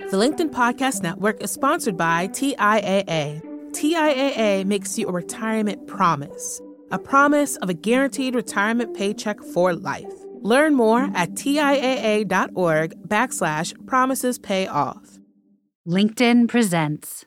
The LinkedIn Podcast Network is sponsored by TIAA. TIAA makes you a retirement promise, a promise of a guaranteed retirement paycheck for life. Learn more at TIAA.org backslash promises pay off. LinkedIn presents.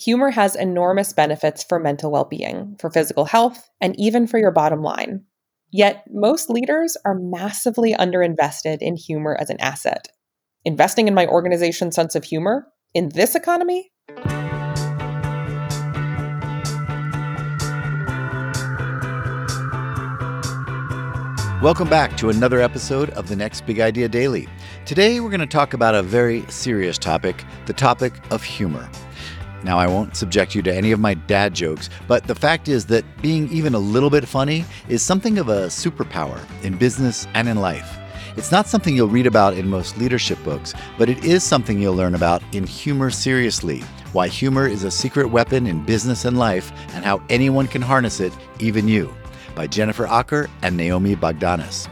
Humor has enormous benefits for mental well being, for physical health, and even for your bottom line. Yet, most leaders are massively underinvested in humor as an asset. Investing in my organization's sense of humor in this economy? Welcome back to another episode of the Next Big Idea Daily. Today, we're going to talk about a very serious topic the topic of humor. Now, I won't subject you to any of my dad jokes, but the fact is that being even a little bit funny is something of a superpower in business and in life. It's not something you'll read about in most leadership books, but it is something you'll learn about in Humor Seriously Why Humor is a Secret Weapon in Business and Life, and How Anyone Can Harness It, Even You, by Jennifer Aaker and Naomi Bagdonas.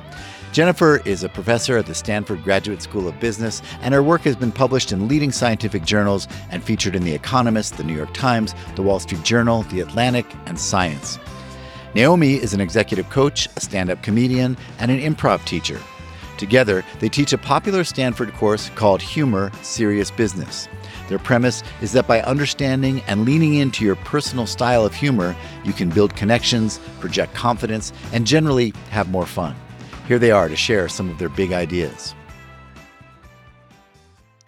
Jennifer is a professor at the Stanford Graduate School of Business, and her work has been published in leading scientific journals and featured in The Economist, The New York Times, The Wall Street Journal, The Atlantic, and Science. Naomi is an executive coach, a stand up comedian, and an improv teacher. Together, they teach a popular Stanford course called Humor Serious Business. Their premise is that by understanding and leaning into your personal style of humor, you can build connections, project confidence, and generally have more fun. Here they are to share some of their big ideas.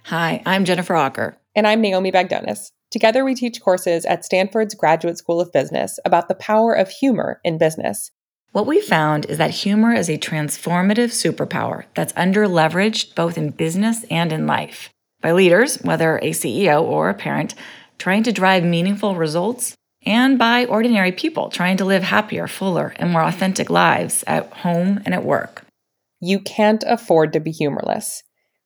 Hi, I'm Jennifer Aaker. And I'm Naomi Bagdonas. Together, we teach courses at Stanford's Graduate School of Business about the power of humor in business. What we found is that humor is a transformative superpower that's under leveraged both in business and in life by leaders, whether a CEO or a parent, trying to drive meaningful results and by ordinary people trying to live happier, fuller, and more authentic lives at home and at work. You can't afford to be humorless.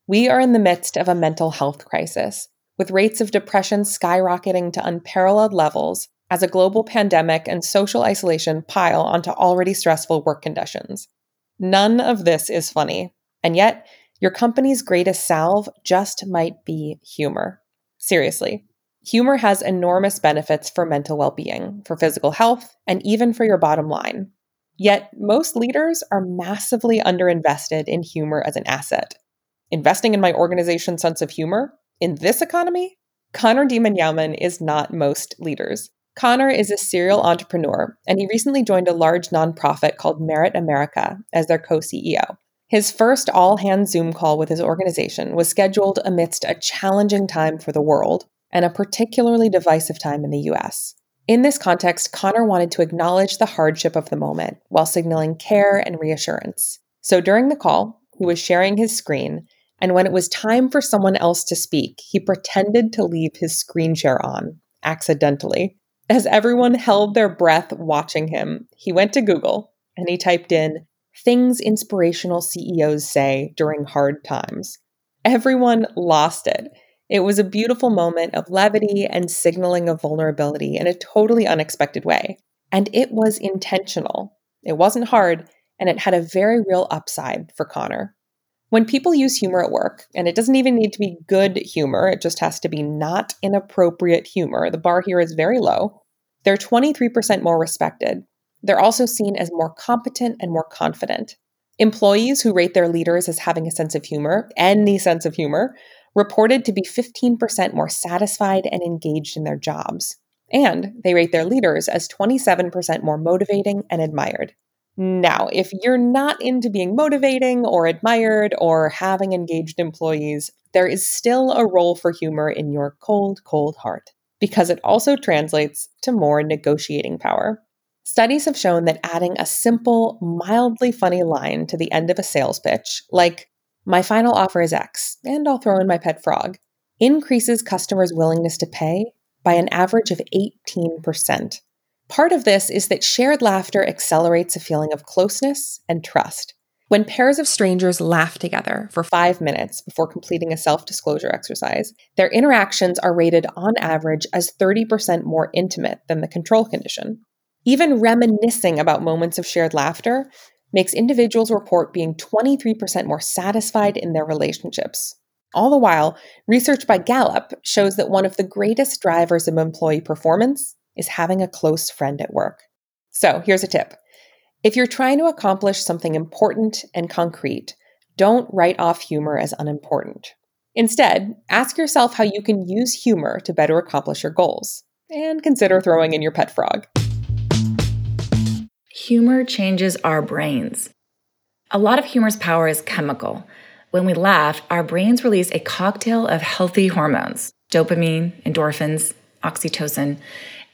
We are in the midst of a mental health crisis, with rates of depression skyrocketing to unparalleled levels as a global pandemic and social isolation pile onto already stressful work conditions. None of this is funny, and yet, your company's greatest salve just might be humor. Seriously, Humor has enormous benefits for mental well being, for physical health, and even for your bottom line. Yet, most leaders are massively underinvested in humor as an asset. Investing in my organization's sense of humor in this economy? Connor Demon is not most leaders. Connor is a serial entrepreneur, and he recently joined a large nonprofit called Merit America as their co CEO. His first all hands Zoom call with his organization was scheduled amidst a challenging time for the world and a particularly divisive time in the US. In this context, Connor wanted to acknowledge the hardship of the moment while signaling care and reassurance. So during the call, he was sharing his screen, and when it was time for someone else to speak, he pretended to leave his screen share on, accidentally. As everyone held their breath watching him, he went to Google and he typed in things inspirational CEOs say during hard times. Everyone lost it. It was a beautiful moment of levity and signaling of vulnerability in a totally unexpected way. And it was intentional. It wasn't hard, and it had a very real upside for Connor. When people use humor at work, and it doesn't even need to be good humor, it just has to be not inappropriate humor, the bar here is very low, they're 23% more respected. They're also seen as more competent and more confident. Employees who rate their leaders as having a sense of humor, any sense of humor, reported to be 15% more satisfied and engaged in their jobs. And they rate their leaders as 27% more motivating and admired. Now, if you're not into being motivating or admired or having engaged employees, there is still a role for humor in your cold, cold heart because it also translates to more negotiating power. Studies have shown that adding a simple, mildly funny line to the end of a sales pitch, like, my final offer is X, and I'll throw in my pet frog, increases customers' willingness to pay by an average of 18%. Part of this is that shared laughter accelerates a feeling of closeness and trust. When pairs of strangers laugh together for five minutes before completing a self disclosure exercise, their interactions are rated on average as 30% more intimate than the control condition. Even reminiscing about moments of shared laughter makes individuals report being 23% more satisfied in their relationships. All the while, research by Gallup shows that one of the greatest drivers of employee performance is having a close friend at work. So, here's a tip. If you're trying to accomplish something important and concrete, don't write off humor as unimportant. Instead, ask yourself how you can use humor to better accomplish your goals. And consider throwing in your pet frog. Humor changes our brains. A lot of humor's power is chemical. When we laugh, our brains release a cocktail of healthy hormones dopamine, endorphins, oxytocin.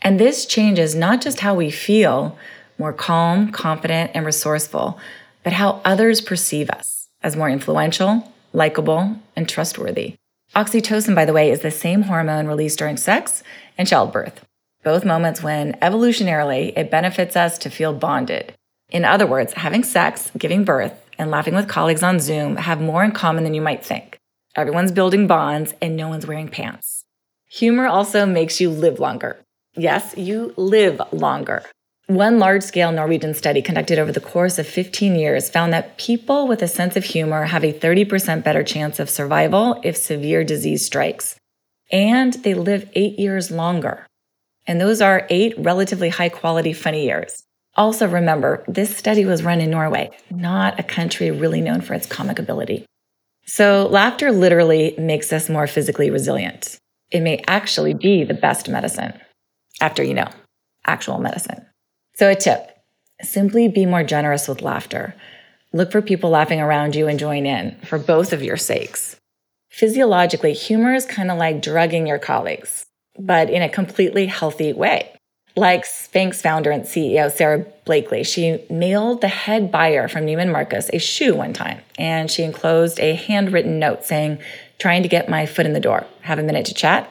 And this changes not just how we feel, more calm, confident, and resourceful, but how others perceive us as more influential, likable, and trustworthy. Oxytocin, by the way, is the same hormone released during sex and childbirth, both moments when evolutionarily it benefits us to feel bonded. In other words, having sex, giving birth, and laughing with colleagues on Zoom have more in common than you might think. Everyone's building bonds and no one's wearing pants. Humor also makes you live longer. Yes, you live longer. One large scale Norwegian study conducted over the course of 15 years found that people with a sense of humor have a 30% better chance of survival if severe disease strikes. And they live eight years longer. And those are eight relatively high quality funny years. Also, remember, this study was run in Norway, not a country really known for its comic ability. So, laughter literally makes us more physically resilient. It may actually be the best medicine, after you know, actual medicine. So, a tip simply be more generous with laughter. Look for people laughing around you and join in for both of your sakes. Physiologically, humor is kind of like drugging your colleagues, but in a completely healthy way. Like Spanx founder and CEO Sara Blakely, she mailed the head buyer from Neiman Marcus a shoe one time, and she enclosed a handwritten note saying, Trying to get my foot in the door. Have a minute to chat?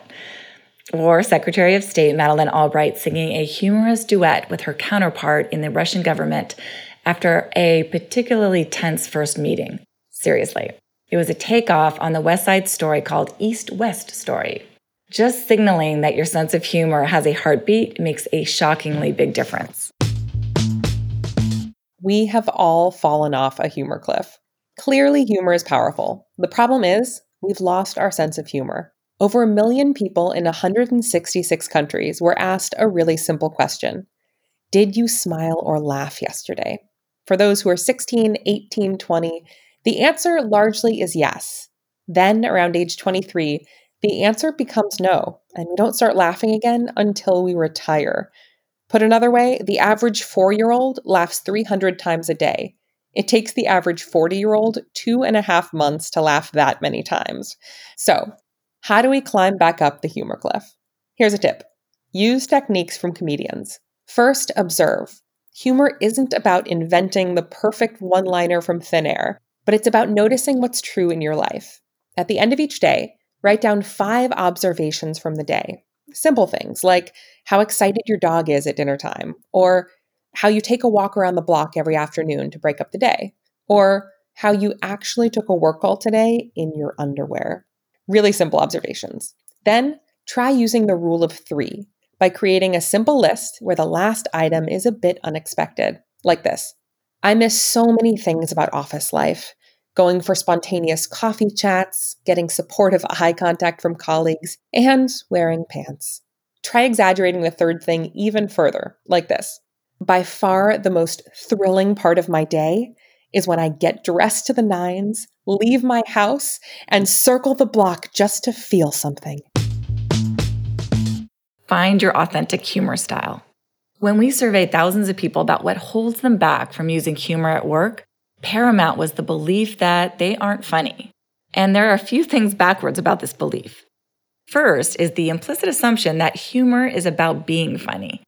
Or Secretary of State Madeleine Albright singing a humorous duet with her counterpart in the Russian government after a particularly tense first meeting. Seriously. It was a takeoff on the West Side story called East West Story. Just signaling that your sense of humor has a heartbeat makes a shockingly big difference. We have all fallen off a humor cliff. Clearly, humor is powerful. The problem is, we've lost our sense of humor. Over a million people in 166 countries were asked a really simple question Did you smile or laugh yesterday? For those who are 16, 18, 20, the answer largely is yes. Then, around age 23, the answer becomes no, and we don't start laughing again until we retire. Put another way, the average four year old laughs 300 times a day. It takes the average 40 year old two and a half months to laugh that many times. So, how do we climb back up the humor cliff? Here's a tip use techniques from comedians. First, observe. Humor isn't about inventing the perfect one liner from thin air, but it's about noticing what's true in your life. At the end of each day, Write down five observations from the day. Simple things like how excited your dog is at dinner time, or how you take a walk around the block every afternoon to break up the day, or how you actually took a work call today in your underwear. Really simple observations. Then try using the rule of three by creating a simple list where the last item is a bit unexpected, like this I miss so many things about office life going for spontaneous coffee chats, getting supportive eye contact from colleagues, and wearing pants. Try exaggerating the third thing even further, like this. By far the most thrilling part of my day is when I get dressed to the nines, leave my house, and circle the block just to feel something. Find your authentic humor style. When we surveyed thousands of people about what holds them back from using humor at work, paramount was the belief that they aren't funny. And there are a few things backwards about this belief. First is the implicit assumption that humor is about being funny.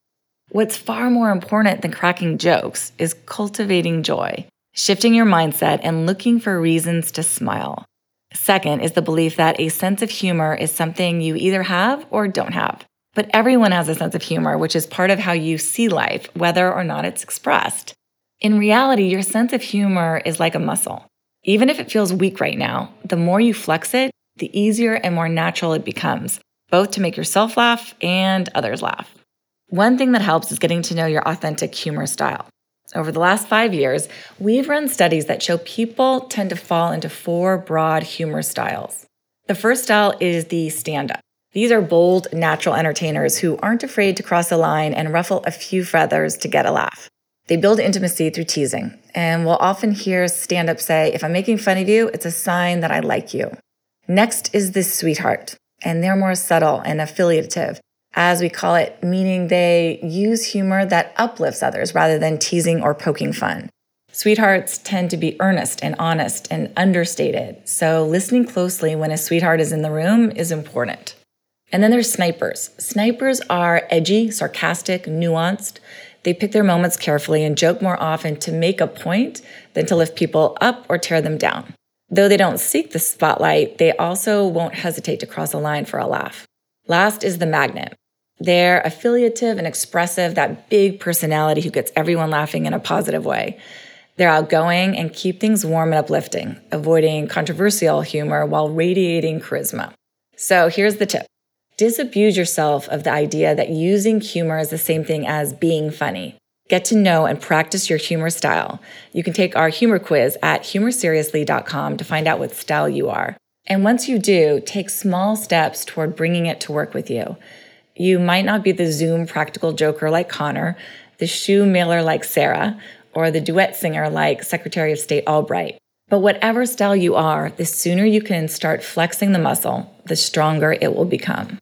What's far more important than cracking jokes is cultivating joy, shifting your mindset, and looking for reasons to smile. Second is the belief that a sense of humor is something you either have or don't have. But everyone has a sense of humor, which is part of how you see life, whether or not it's expressed. In reality, your sense of humor is like a muscle. Even if it feels weak right now, the more you flex it, the easier and more natural it becomes, both to make yourself laugh and others laugh. One thing that helps is getting to know your authentic humor style. Over the last five years, we've run studies that show people tend to fall into four broad humor styles. The first style is the stand up. These are bold, natural entertainers who aren't afraid to cross a line and ruffle a few feathers to get a laugh. They build intimacy through teasing, and we'll often hear stand up say, If I'm making fun of you, it's a sign that I like you. Next is the sweetheart, and they're more subtle and affiliative, as we call it, meaning they use humor that uplifts others rather than teasing or poking fun. Sweethearts tend to be earnest and honest and understated, so listening closely when a sweetheart is in the room is important. And then there's snipers. Snipers are edgy, sarcastic, nuanced. They pick their moments carefully and joke more often to make a point than to lift people up or tear them down. Though they don't seek the spotlight, they also won't hesitate to cross a line for a laugh. Last is the magnet. They're affiliative and expressive, that big personality who gets everyone laughing in a positive way. They're outgoing and keep things warm and uplifting, avoiding controversial humor while radiating charisma. So here's the tip disabuse yourself of the idea that using humor is the same thing as being funny. Get to know and practice your humor style. You can take our humor quiz at humorseriously.com to find out what style you are. And once you do, take small steps toward bringing it to work with you. You might not be the Zoom practical joker like Connor, the shoe mailer like Sara, or the duet singer like Secretary of State Albright. But whatever style you are, the sooner you can start flexing the muscle, the stronger it will become.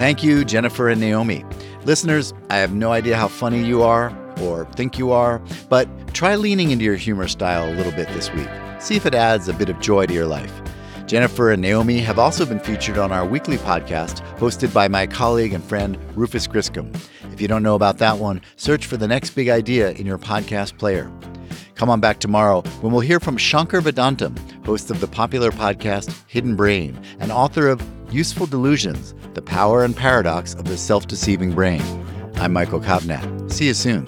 Thank you, Jennifer and Naomi. Listeners, I have no idea how funny you are or think you are, but try leaning into your humor style a little bit this week. See if it adds a bit of joy to your life. Jennifer and Naomi have also been featured on our weekly podcast, hosted by my colleague and friend Rufus Griscom. If you don't know about that one, search for the next big idea in your podcast player. Come on back tomorrow when we'll hear from Shankar Vedantam, host of the popular podcast Hidden Brain and author of Useful Delusions The Power and Paradox of the Self Deceiving Brain. I'm Michael Kovnat. See you soon.